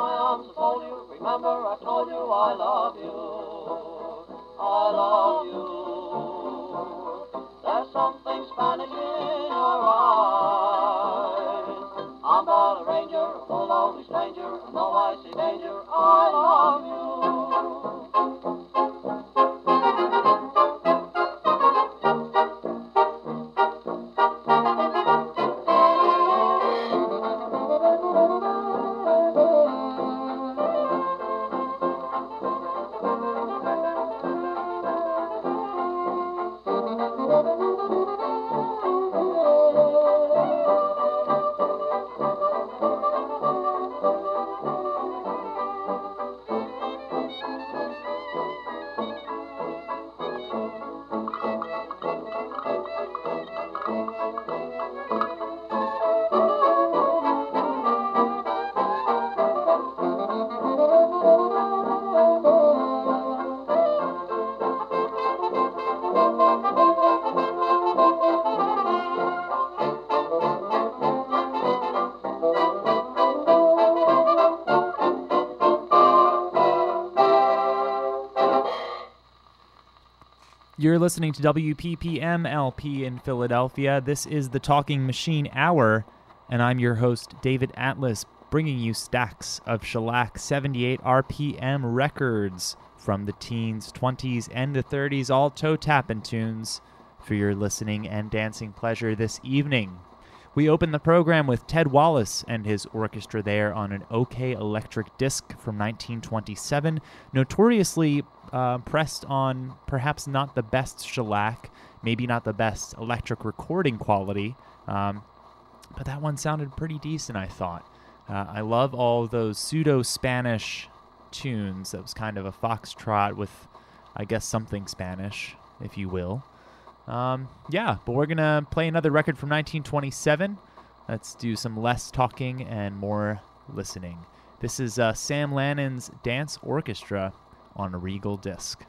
my arms enfold you. Remember, I told you I love you. I love you. There's something Spanish in your eyes. I'm but a ranger, a lonely stranger, though I see danger, I love you. You're listening to WPPM LP in Philadelphia. This is the Talking Machine Hour, and I'm your host, David Atlas, bringing you stacks of shellac 78 RPM records from the teens, 20s, and the 30s, all toe tapping tunes for your listening and dancing pleasure this evening. We open the program with Ted Wallace and his orchestra there on an OKeh Electric disc from 1927, notoriously uh, pressed on perhaps not the best shellac, maybe not the best electric recording quality, um, but that one sounded pretty decent, I thought. Uh, I love all those pseudo Spanish tunes. That was kind of a foxtrot with, I guess, something Spanish, if you will. Um, yeah, but we're gonna play another record from 1927. Let's do some less talking and more listening. This is uh, Sam Lanin's Dance Orchestra on a Regal disc.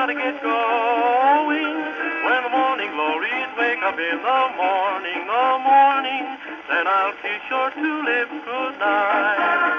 Gotta get going. When the morning glories wake up in the morning, the morning, then I'll kiss your two lips goodnight.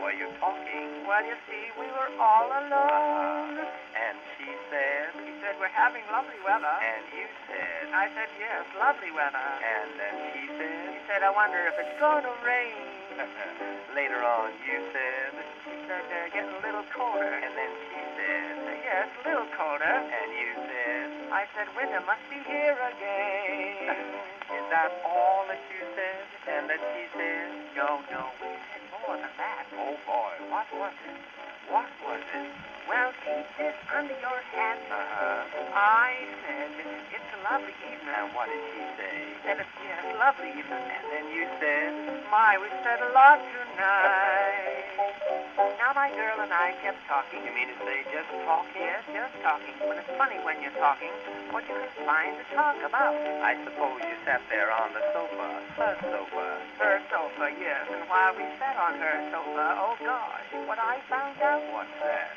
Were you talking? Well, you see, we were all alone. And she said, He said, we're having lovely weather. and you said, I said, yes, lovely weather. And then she said, She said, I wonder if it's gonna rain. later on you said, She said, uh, getting a little colder. and then she said, Uh, yes, a little colder. and you said, I said, winter must be here again. is that all that you said? And that she said, no, no, we more than that. oh boy, what was it? What was it? Well, keep this under your hat. Uh-huh. I said, it's a lovely evening. And what did she say? said, it's yes, lovely evening. And then you said, My, we said a lot tonight. Now my girl and I kept talking. you mean to say just talking? Yes, just talking. But it's funny when you're talking what you can find to talk about. I suppose you sat there on the sofa, her sofa. Her sofa, yes. And while we sat on her sofa, oh gosh, what I found out. What's that?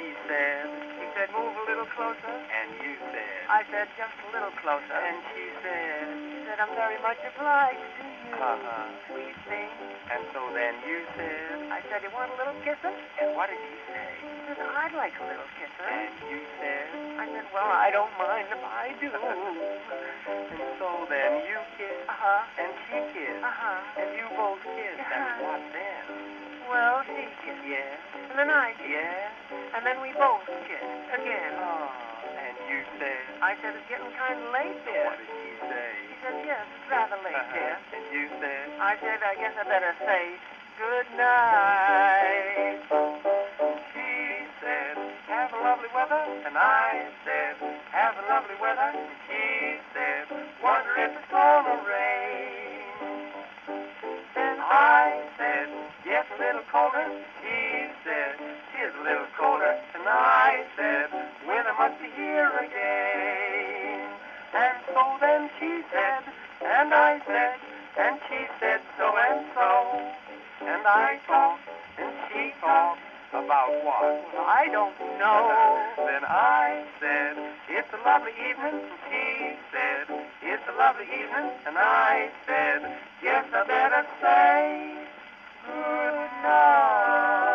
She said, She said, move a little closer. and you said, I said, just a little closer. and she said, said, I'm very much obliged to you. uh-huh. Sweet thing. And so then you said, I said, you want a little kissing? and what did he say? She said, I'd like a little kissing. And you said, I said, well, I don't mind if I do. and so then you kissed, Uh-huh. and she kissed, Uh-huh. and you both kissed, and Yeah. what then? Well, she kissed. Yes, And then I kissed. yes, And then we both kissed. Again. oh, and you said, I said, it's getting kind of late, dear. what did she say? She said, yes, it's rather late, dear. Uh-huh. And you said, I said, I guess I better say good night. she said, have a lovely weather, and I said, have a lovely weather, and she said, wonder if it's gonna rain. Then I said, yes, a little colder. She said, tis a little colder. I said, winter must be here again. And so then she said, and I said, and she said so and so. And I talked, and she talked about what? I don't know. Then I said, it's a lovely evening. She said, it's a lovely evening. And I said, yes, I better say good night.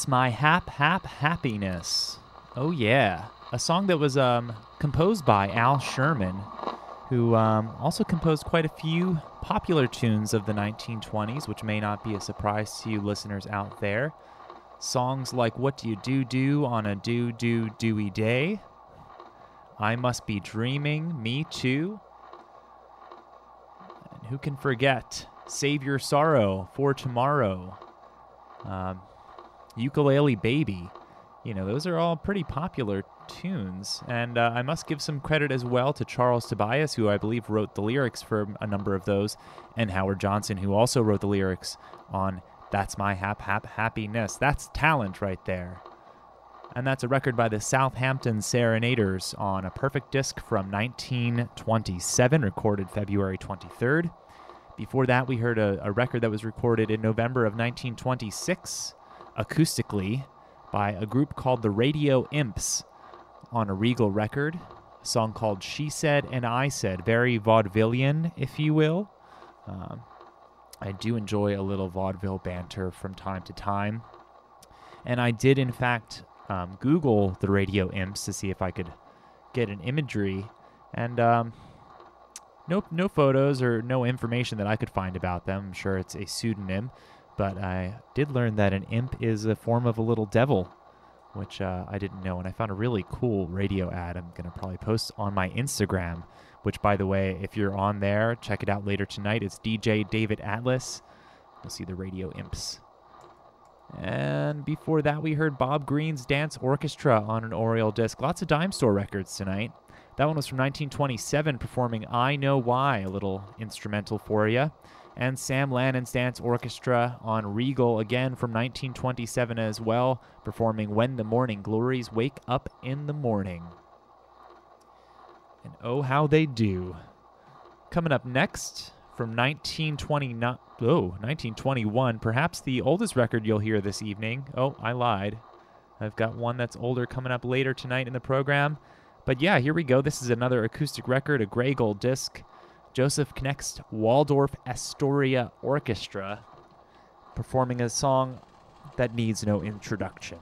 That's my hap hap happiness. Oh yeah, a song that was um, composed by Al Sherman, who um, also composed quite a few popular tunes of the 1920s, which may not be a surprise to you listeners out there. Songs like "What Do You Do Do on a Do Do Dewy Day," "I Must Be Dreaming," "Me Too," and who can forget "Save Your Sorrow for Tomorrow." Um, Ukulele Baby. You know, those are all pretty popular tunes. And uh, I must give some credit as well to Charles Tobias, who I believe wrote the lyrics for a number of those, and Howard Johnson, who also wrote the lyrics on That's My Hap Hap Happiness. That's talent right there. And that's a record by the Southampton Serenaders on a perfect disc from 1927, recorded February 23rd. Before that, we heard a, a record that was recorded in November of 1926 acoustically by a group called the Radio Imps on a Regal record. A song called She Said and I Said, very vaudevillian, if you will. Um, I do enjoy a little vaudeville banter from time to time. And I did, in fact, um, Google the Radio Imps to see if I could get an imagery. And um, no, no photos or no information that I could find about them. I'm sure it's a pseudonym but I did learn that an imp is a form of a little devil, which uh, I didn't know. And I found a really cool radio ad I'm going to probably post on my Instagram, which, by the way, if you're on there, check it out later tonight. It's DJ David Atlas. You'll see the radio imps. And before that, we heard Bob Green's Dance Orchestra on an Oriole disc. Lots of dime store records tonight. That one was from 1927, performing I Know Why, a little instrumental for you and Sam Lanin's Dance Orchestra on Regal again from 1927 as well, performing When the Morning Glories Wake Up in the Morning. And oh, how they do. Coming up next from 1929, oh, 1921, perhaps the oldest record you'll hear this evening. Oh, I lied. I've got one that's older coming up later tonight in the program. But yeah, here we go. This is another acoustic record, a Grey Gull disc Joseph Knecht's Waldorf Astoria Orchestra performing a song that needs no introduction.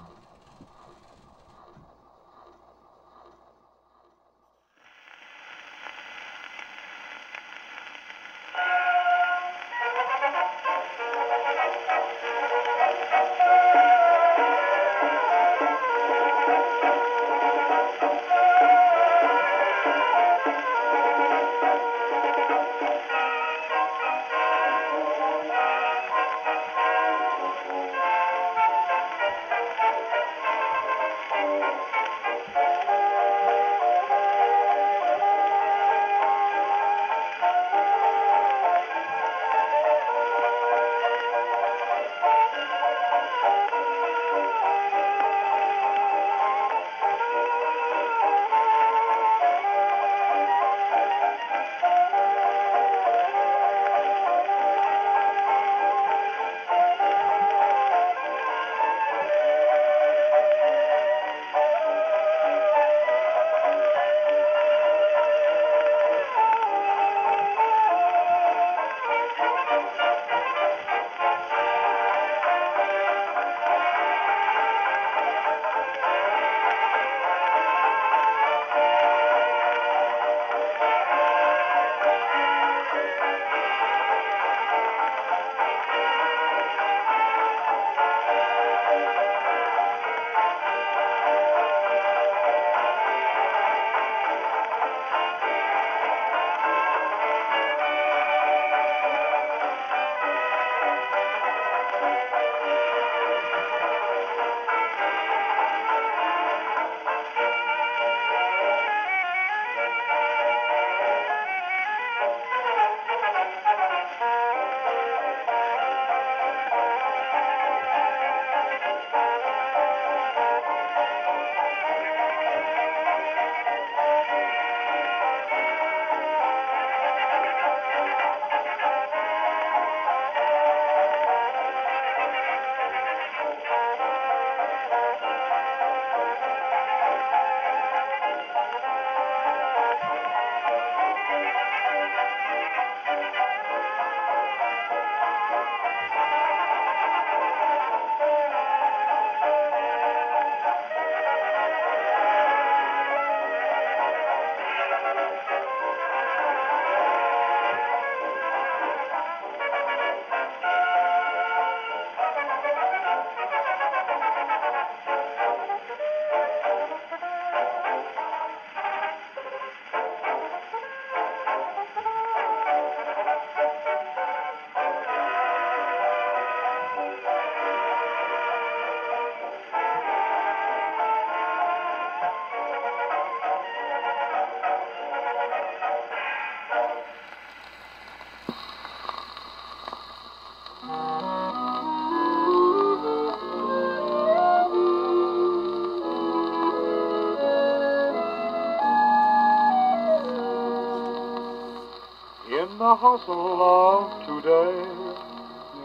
The hustle of today,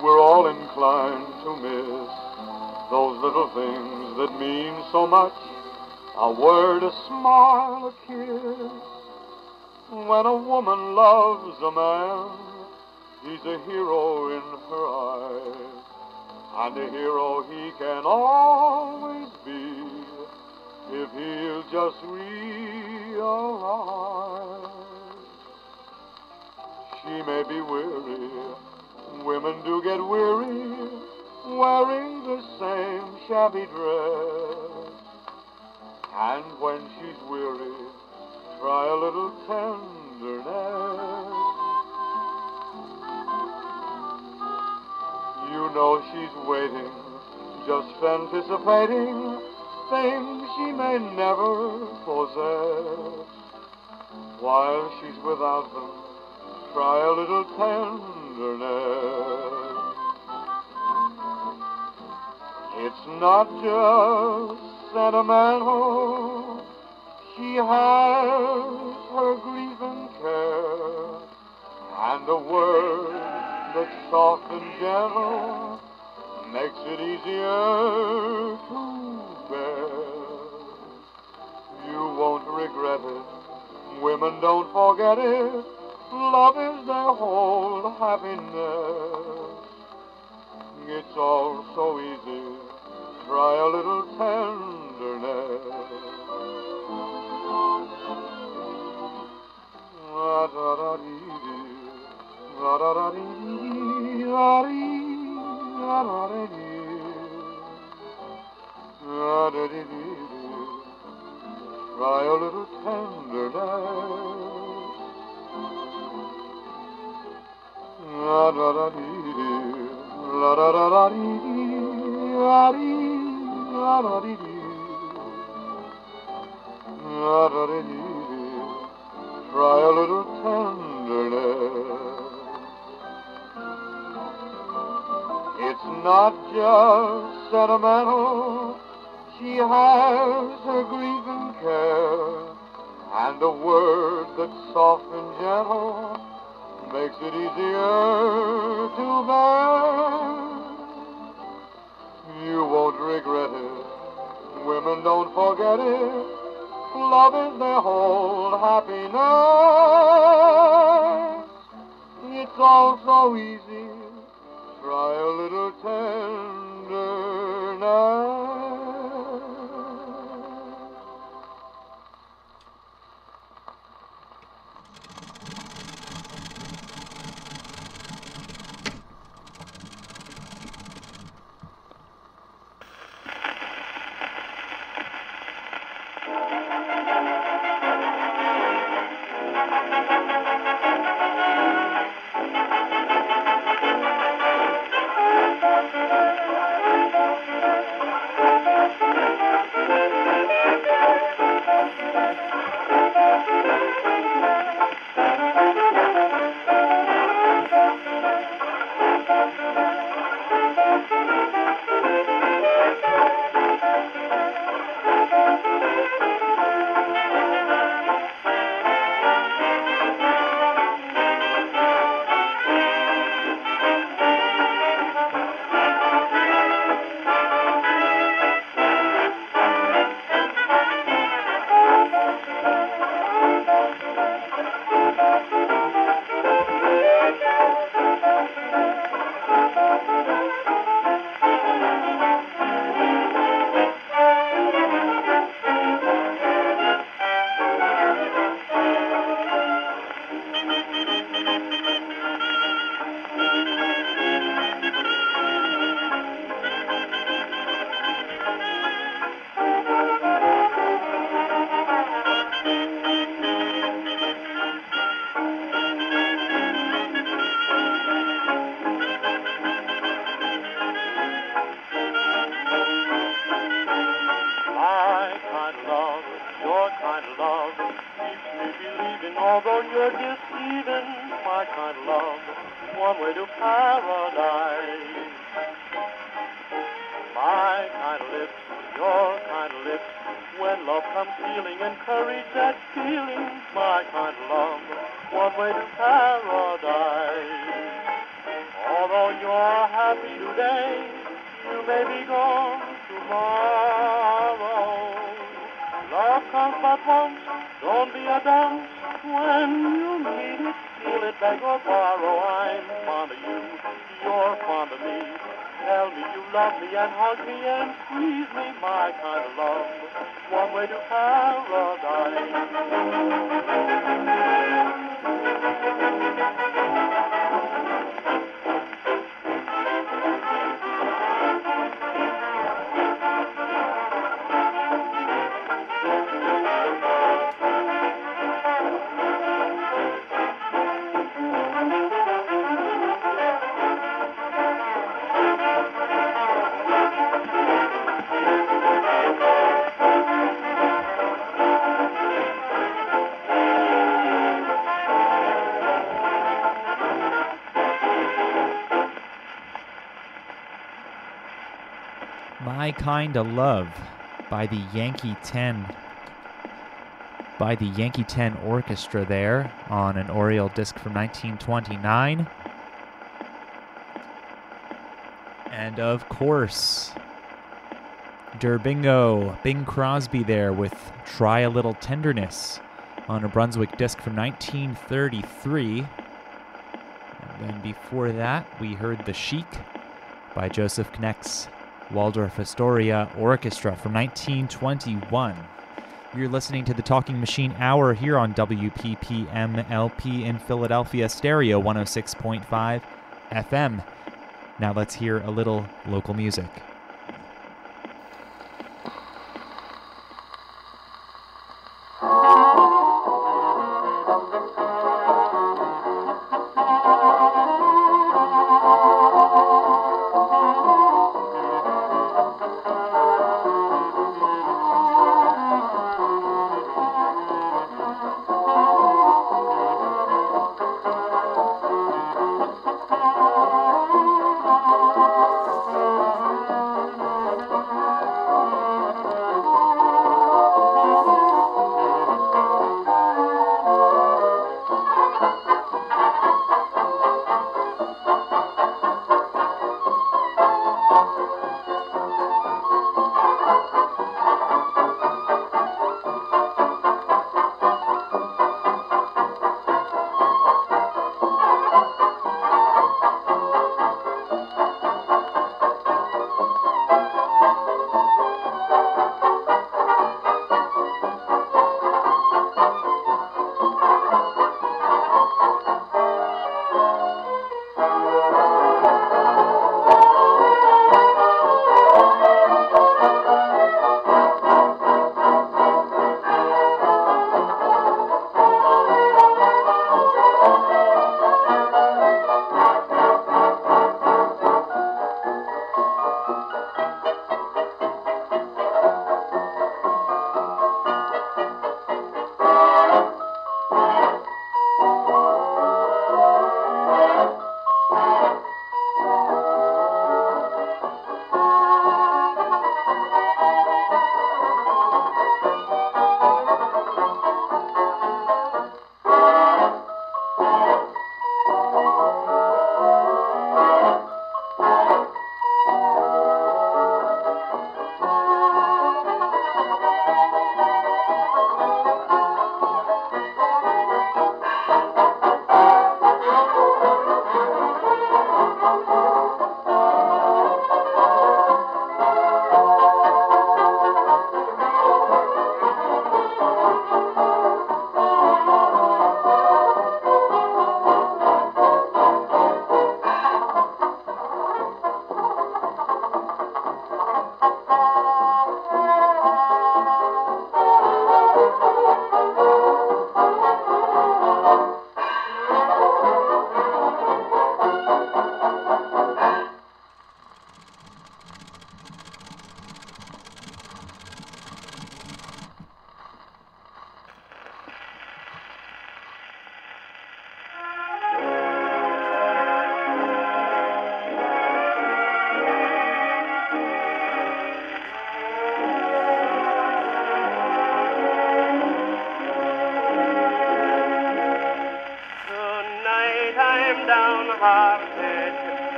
we're all inclined to miss those little things that mean so much. A word, a smile, a kiss. When a woman loves a man, he's a hero in her eyes. And a hero he can always be if he'll just realize. May be weary, women do get weary, wearing the same shabby dress. And when she's weary, try a little tenderness. You know she's waiting, just anticipating things she may never possess. While she's without them, try a little tenderness. It's not just sentimental. She has her grief and care, and a word that's soft and gentle makes it easier to bear. You won't regret it. Women don't forget it. Love is their whole happiness. It's all so easy. Try a little tenderness. La-da-da-dee-dee, la-da-da-dee-dee, la-dee, la-da-da-dee, la-da-dee-dee-dee. Try a little tenderness. La-da-da-dee-dee, la-da-da-da-dee-dee, la-dee, la-da-dee-dee, la-da-dee-dee. Try a little tenderness. It's not just sentimental. She has her grief and care, and a word that's soft and gentle makes it easier to bear. You won't regret it. Women don't forget it. Love is their whole happiness. It's all so easy. Try a little tenderness. Kind of Love by the Yankee 10 by the Yankee 10 Orchestra there on an Oriole disc from 1929. And of course, Der Bingle, Bing Crosby there with Try a Little Tenderness on a Brunswick disc from 1933. And then before that, we heard The Sheik by Joseph Knecht's Waldorf Astoria Orchestra from 1921. You're listening to the Talking Machine Hour here on WPPM LP in Philadelphia, stereo 106.5 FM. Now let's hear a little local music.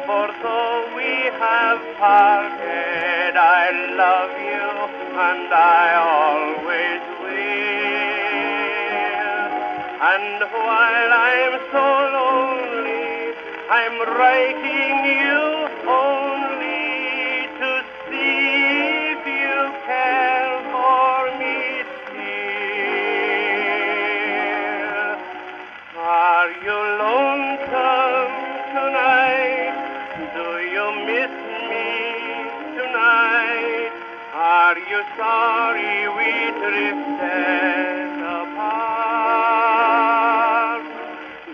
for though we have parted, I love you and I always will. And while I'm so lonely, I'm writing you. Are you sorry we drifted apart?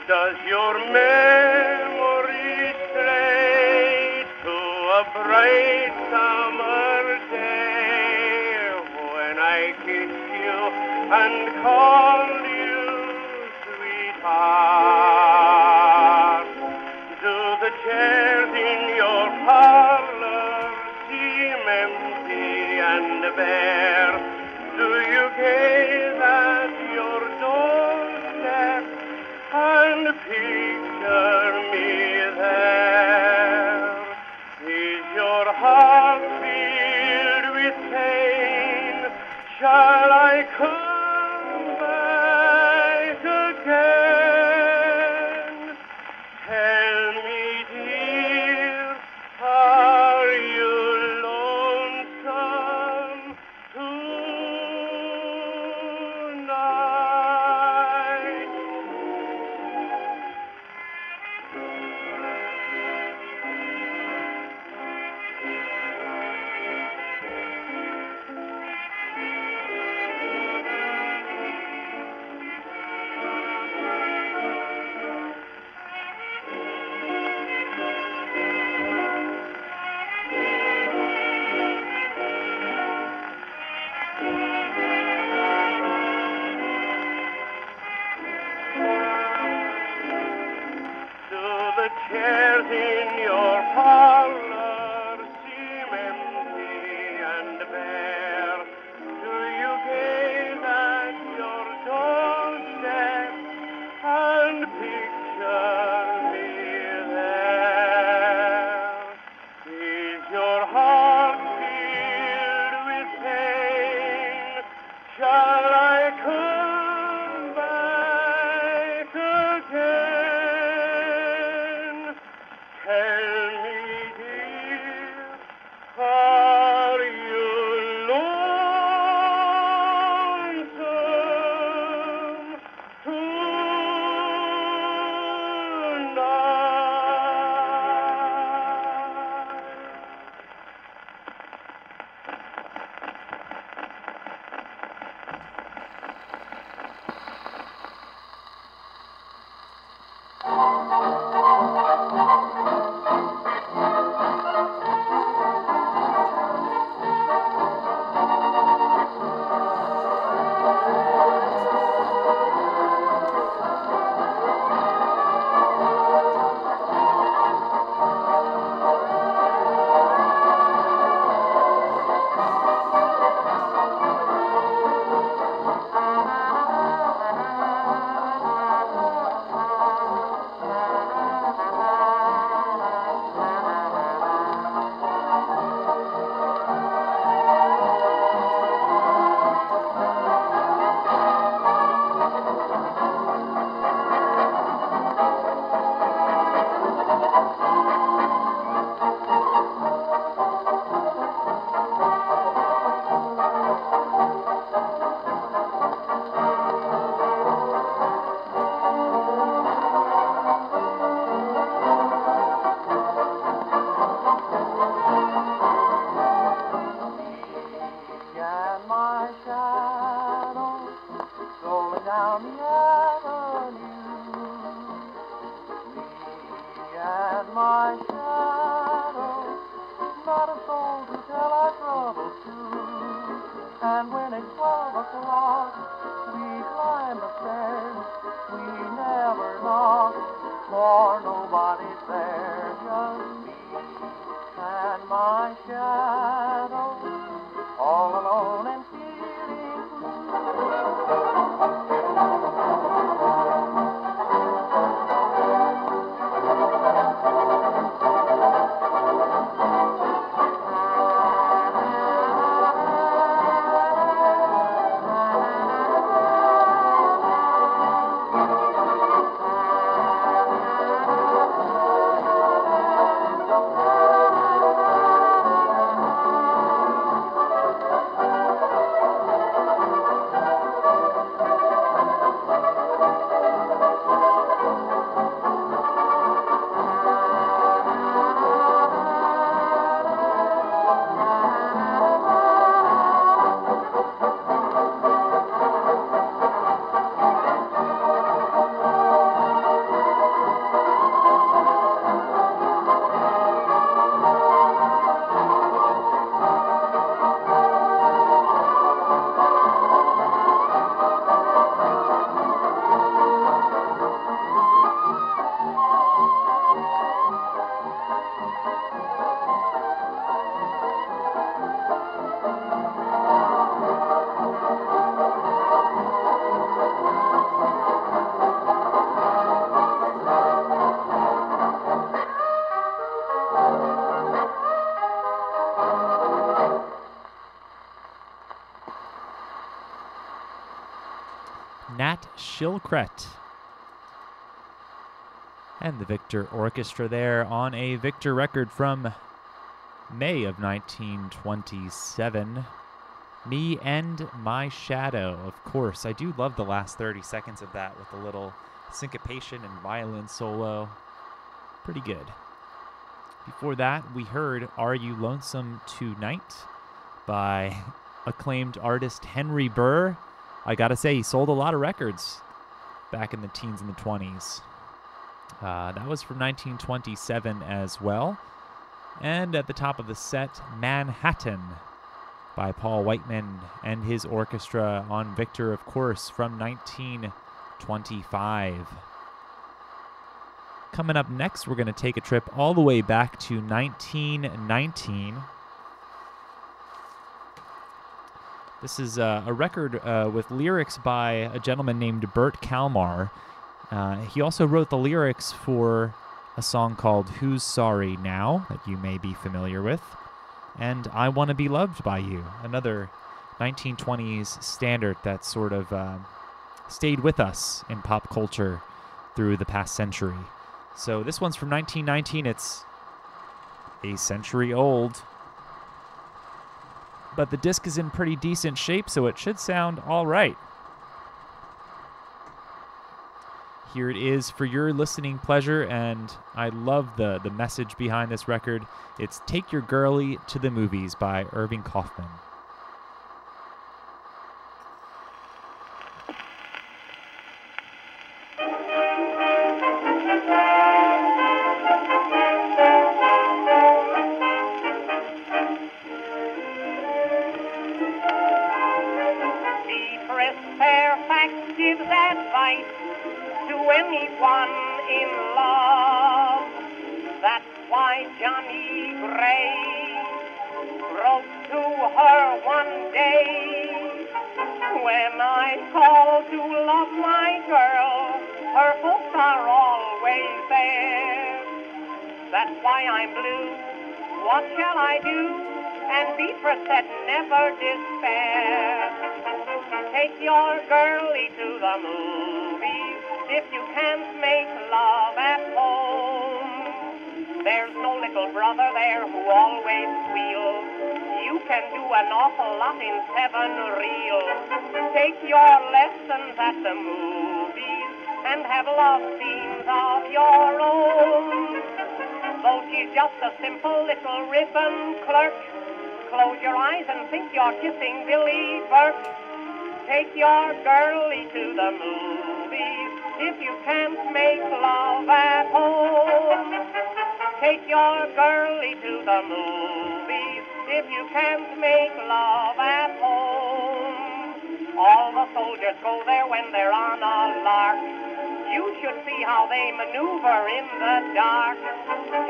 Does your memory stray to a bright summer day when I kissed you and called you sweetheart? Shilkret. And the Victor Orchestra there on a Victor record from May of 1927. Me and My Shadow, of course. I do love the last 30 seconds of that with a little syncopation and violin solo. Pretty good. Before that, we heard Are You Lonesome Tonight by acclaimed artist Henry Burr. I gotta say, he sold a lot of records back in the teens and the 20s. Uh, that was from 1927 as well. And at the top of the set, Manhattan by Paul Whiteman and his orchestra on Victor, of course, from 1925. Coming up next, we're going to take a trip all the way back to 1919. This is uh, a record uh, with lyrics by a gentleman named Bert Kalmar. Uh, he also wrote the lyrics for a song called Who's Sorry Now, that you may be familiar with, and I Want to Be Loved by You, another 1920s standard that sort of uh, stayed with us in pop culture through the past century. So this one's from 1919. It's a century old. But the disc is in pretty decent shape, so it should sound all right. Here it is for your listening pleasure, and I love the, the message behind this record. It's Take Your Girlie to the Movies by Irving Kaufman. An awful lot in seven reels. Take your lessons at the movies and have love scenes of your own. Though she's just a simple little ribbon clerk, close your eyes and think you're kissing Billie Burke. Take your girlie to the movies if you can't make love at home. Take your girlie to the movies if you can't make love at home. All the soldiers go there when they're on a lark. You should see how they maneuver in the dark.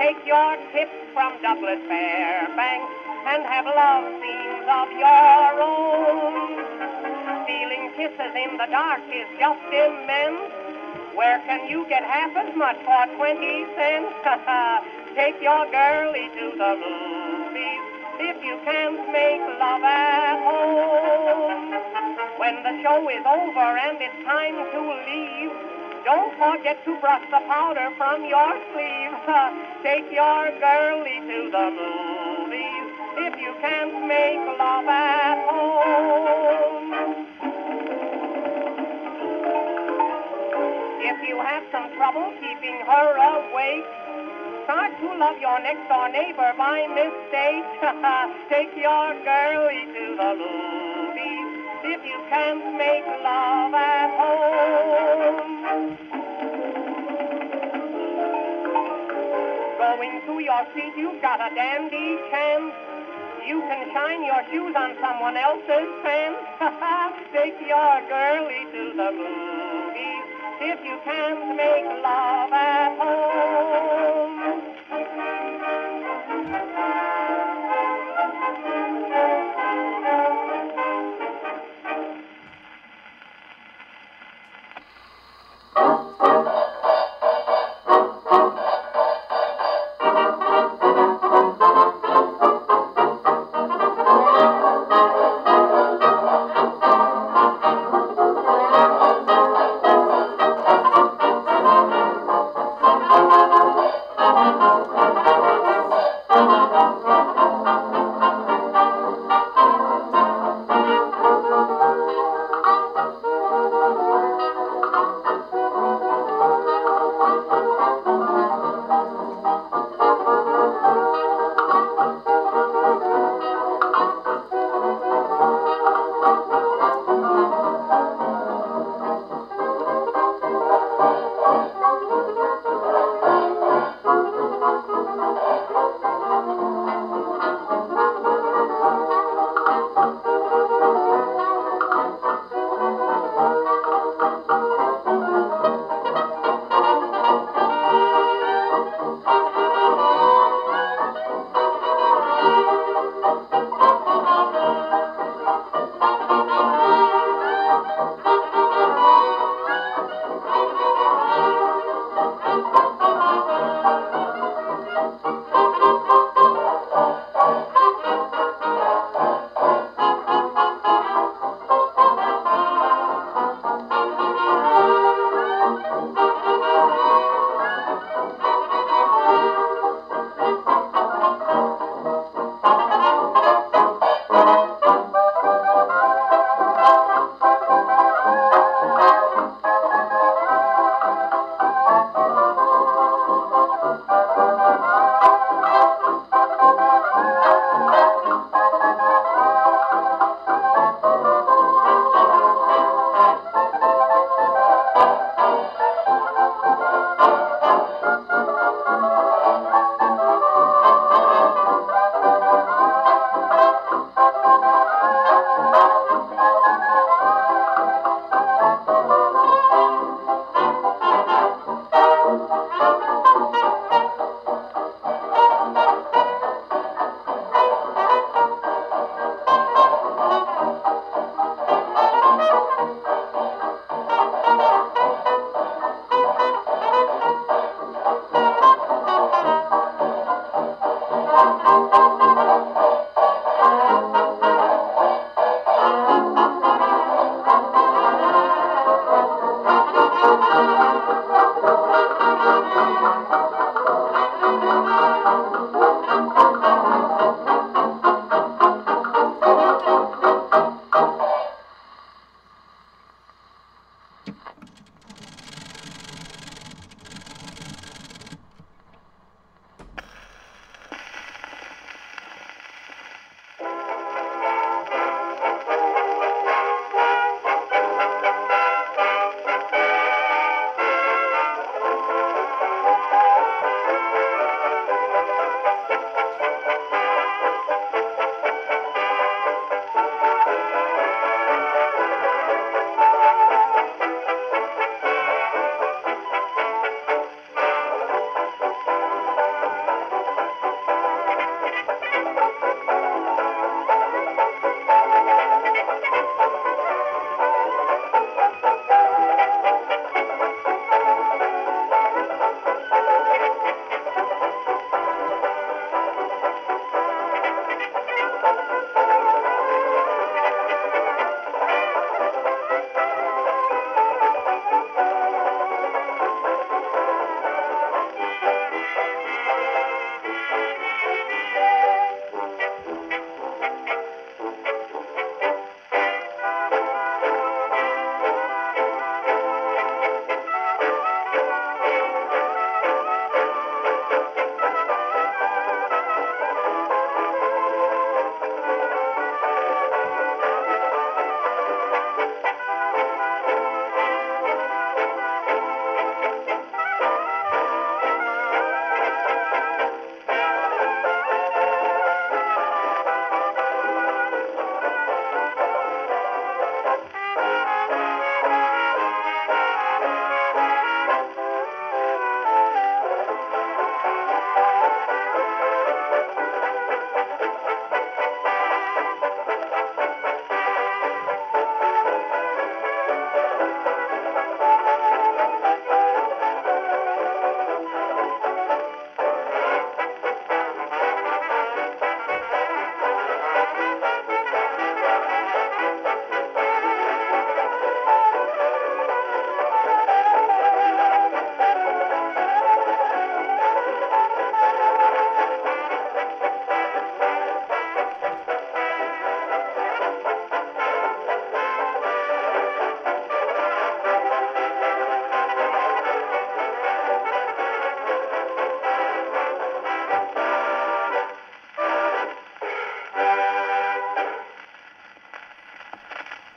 Take your tips from Douglas Fairbanks and have love scenes of your own. Stealing kisses in the dark is just immense. Where can you get half as much for 20 cents? Take your girlie to the movies if you can't make love at home. When the show is over and it's time to leave, don't forget to brush the powder from your sleeve. Take your girlie to the movies if you can't make love at home. If you have some trouble keeping her awake, to love your next door neighbor by mistake. Take your girlie to the movies if you can't make love at home. Going to your seat, you've got a dandy chance. You can shine your shoes on someone else's pants. Take your girlie to the movies if you can't make love at home.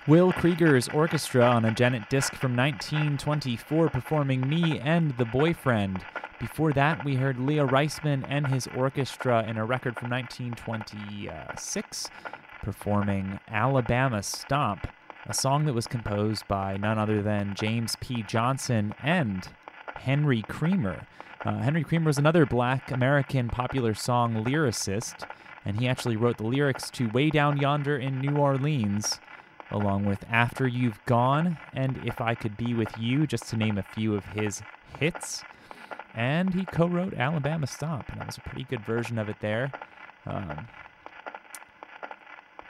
Will Krieger's orchestra on a Gennett disc from 1924 performing Me and the Boyfriend. Before that, we heard Leo Reisman and his orchestra in a record from 1926 performing Alabama Stomp, a song that was composed by none other than James P. Johnson and Henry Creamer. Uh, Henry Creamer was another black American popular song lyricist, and he actually wrote the lyrics to Way Down Yonder in New Orleans along with After You've Gone and If I Could Be With You, just to name a few of his hits. And he co wrote Alabama Stomp, and that was a pretty good version of it there um,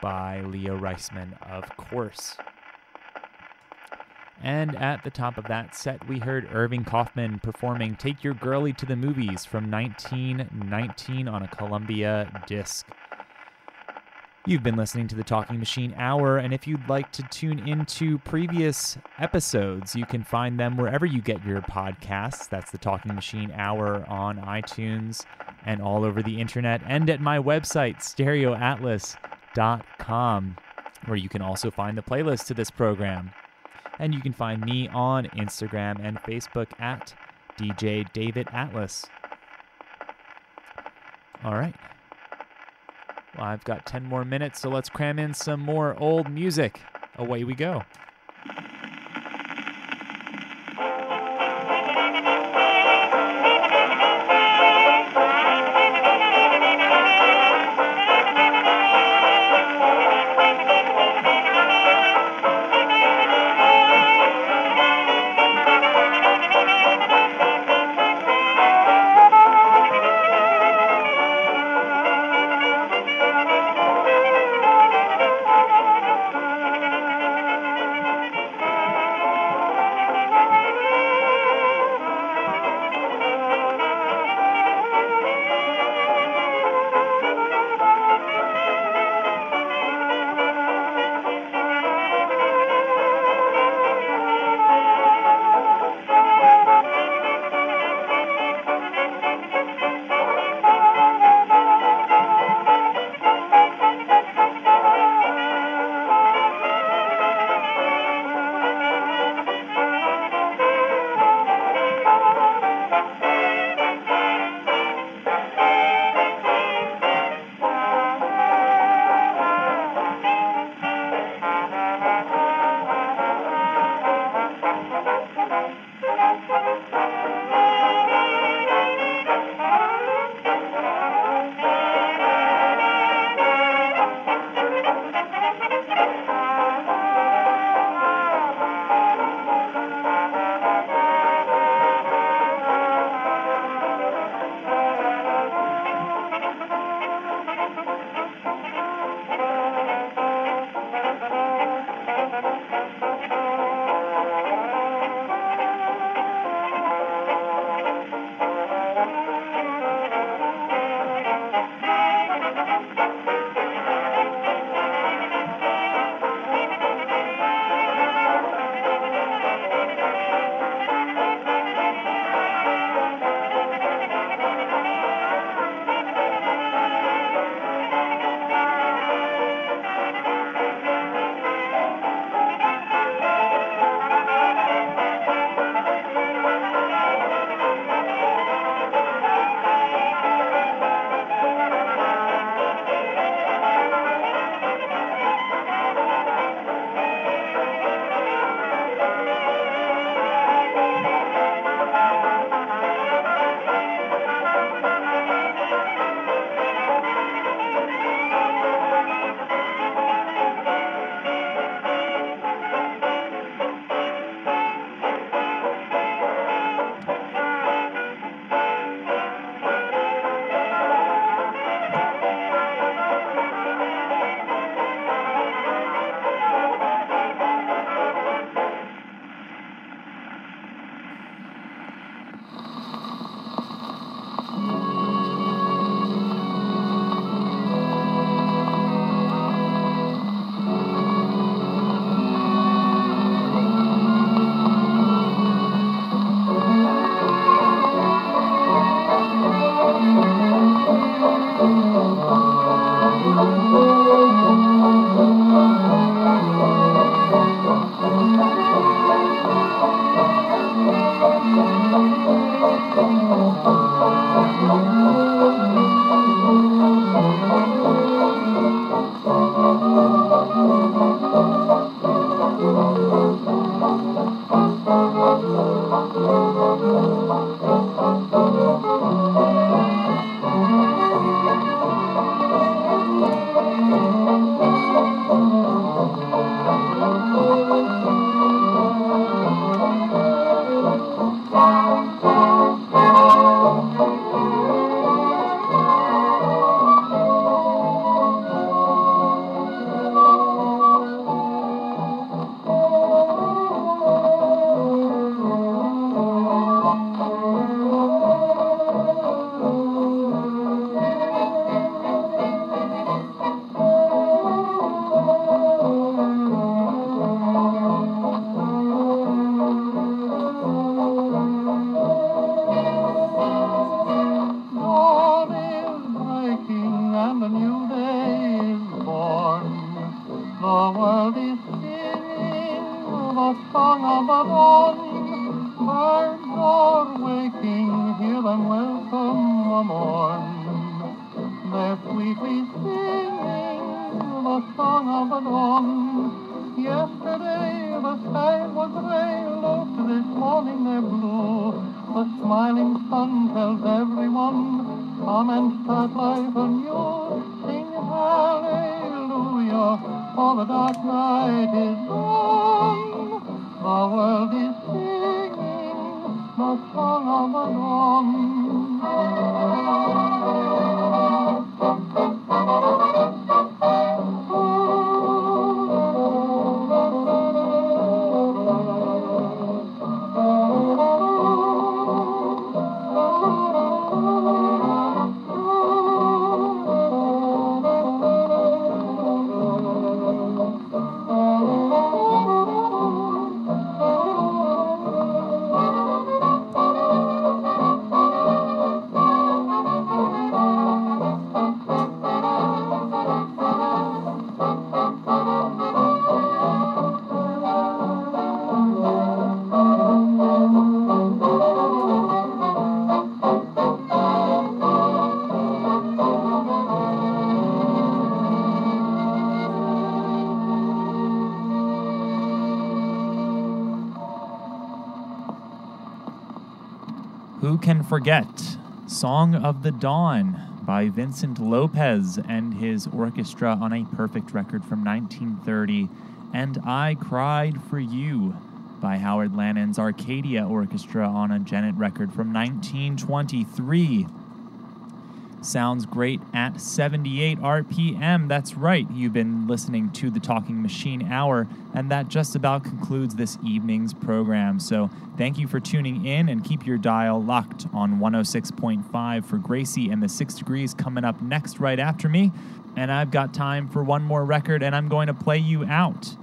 by Leo Reisman, of course. And at the top of that set, we heard Irving Kaufman performing Take Your Girlie to the Movies from 1919 on a Columbia disc. You've been listening to the Talking Machine Hour, and if you'd like to tune into previous episodes, you can find them wherever you get your podcasts. That's the Talking Machine Hour on iTunes and all over the internet, and at my website, stereoatlas.com, where you can also find the playlist to this program. And you can find me on Instagram and Facebook at DJ David Atlas. All right. Well, I've got 10 more minutes, so let's cram in some more old music. Away we go. Who can forget Song of the Dawn by Vincent Lopez and his orchestra on a perfect record from 1930, and I Cried for You by Howard Lanin's Arcadia Orchestra on a Gennett record from 1923. Sounds great at 78 RPM. That's right, you've been listening to the Talking Machine Hour, and that just about concludes this evening's program. So thank you for tuning in and keep your dial locked on 106.5 for Gracie and the Six Degrees coming up next, right after me. And I've got time for one more record, and I'm going to play you out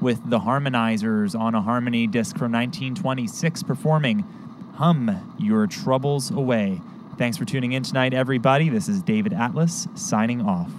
with the Harmonizers on a Harmony disc from 1926 performing Hum Your Troubles Away. Thanks for tuning in tonight, everybody. This is David Atlas signing off.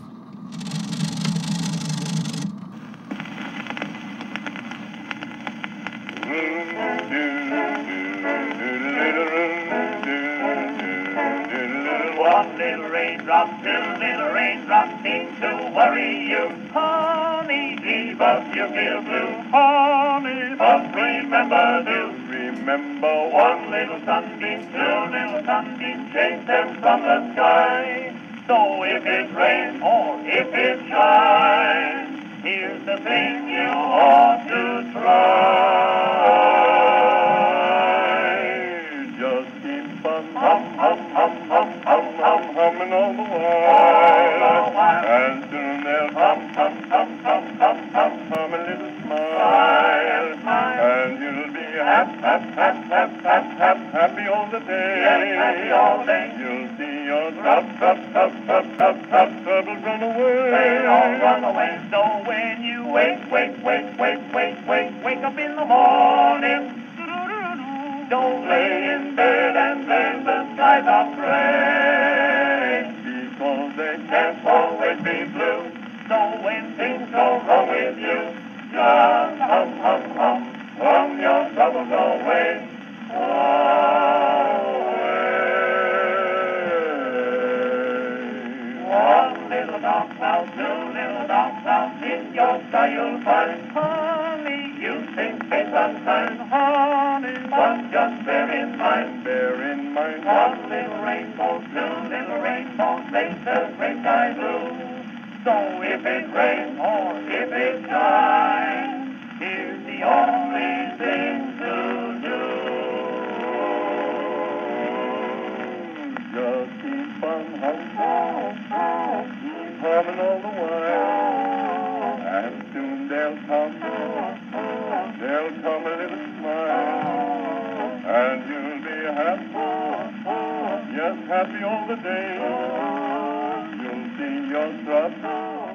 One little raindrop, two little raindrops seem to worry you. Honey, leave us you feel blue. Honey, but remember this. Remember one little sunbeam, two little sunbeams, chase them from the sky. So if it rains or if it shines, here's the thing you ought to try. Just keep on hum, hum, hum, hum, hum, hum, humming all the while. And soon they'll hum, hum, hum, hum, hum, hum, hum a little smile. And you'll be happy, happy, happy, happy, happy, happy, all the day. Trub, trub, trub, trub, trub, run away. They all run away. So when you wake, wake, wake, wake, wake, wake, wake up in the morning. Don't lay in bed sunshine, honey, but just bear in mind, bear in mind. One little rainbow, two little rainbows make the great sky blue. So if it rains or if it shines, here's the only thing to do. Just keep on humming, humming all the while, they'll come, they'll come a little smile, and you'll be happy, yes, happy all the day. You'll see your trouble